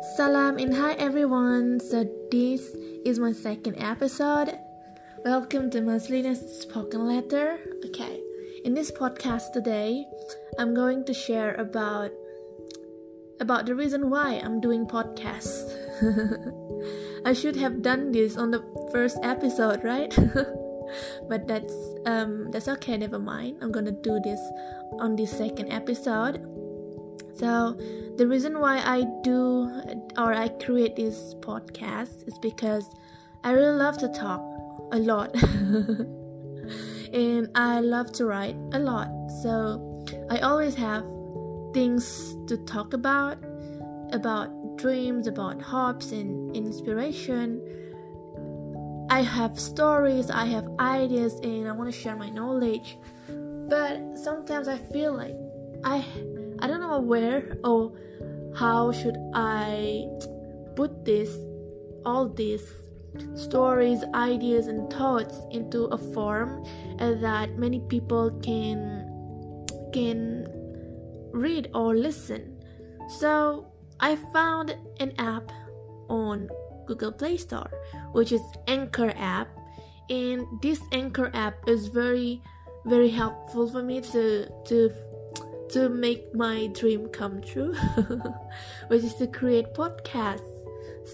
Salam and hi everyone. So this is my second episode. Welcome to Maslina's spoken letter. Okay, in this podcast today, I'm going to share about about the reason why I'm doing podcasts. I should have done this on the first episode, right? but that's um that's okay. Never mind. I'm gonna do this on the second episode. So the reason why I do or I create this podcast is because I really love to talk a lot. and I love to write a lot. So I always have things to talk about about dreams, about hopes and inspiration. I have stories, I have ideas and I want to share my knowledge. But sometimes I feel like I I don't know where or how should I put this all these stories, ideas and thoughts into a form that many people can can read or listen. So I found an app on Google Play Store, which is Anchor app, and this Anchor app is very very helpful for me to to to make my dream come true, which is to create podcasts.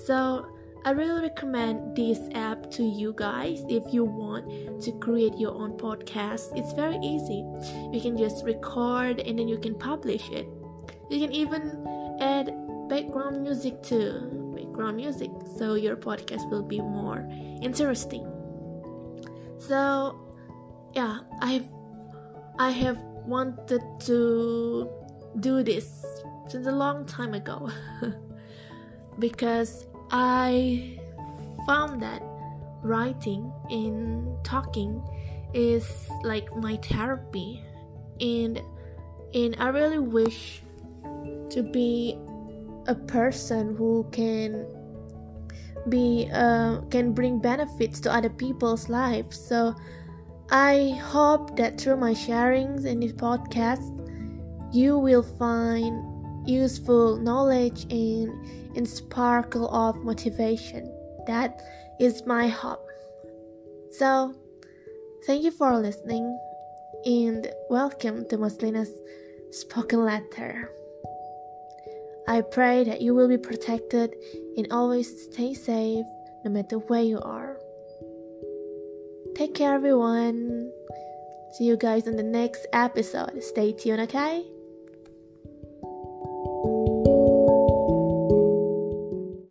So I really recommend this app to you guys if you want to create your own podcast. It's very easy. You can just record and then you can publish it. You can even add background music too. Background music so your podcast will be more interesting. So yeah, I've I have wanted to do this since a long time ago. Because I found that writing and talking is like my therapy. And and I really wish to be a person who can be uh, can bring benefits to other people's lives. So I hope that through my sharings in this podcast, you will find useful knowledge and, and sparkle of motivation. That is my hope. So, thank you for listening and welcome to Maslina's spoken letter. I pray that you will be protected and always stay safe no matter where you are. Take care, everyone. See you guys in the next episode. Stay tuned, okay?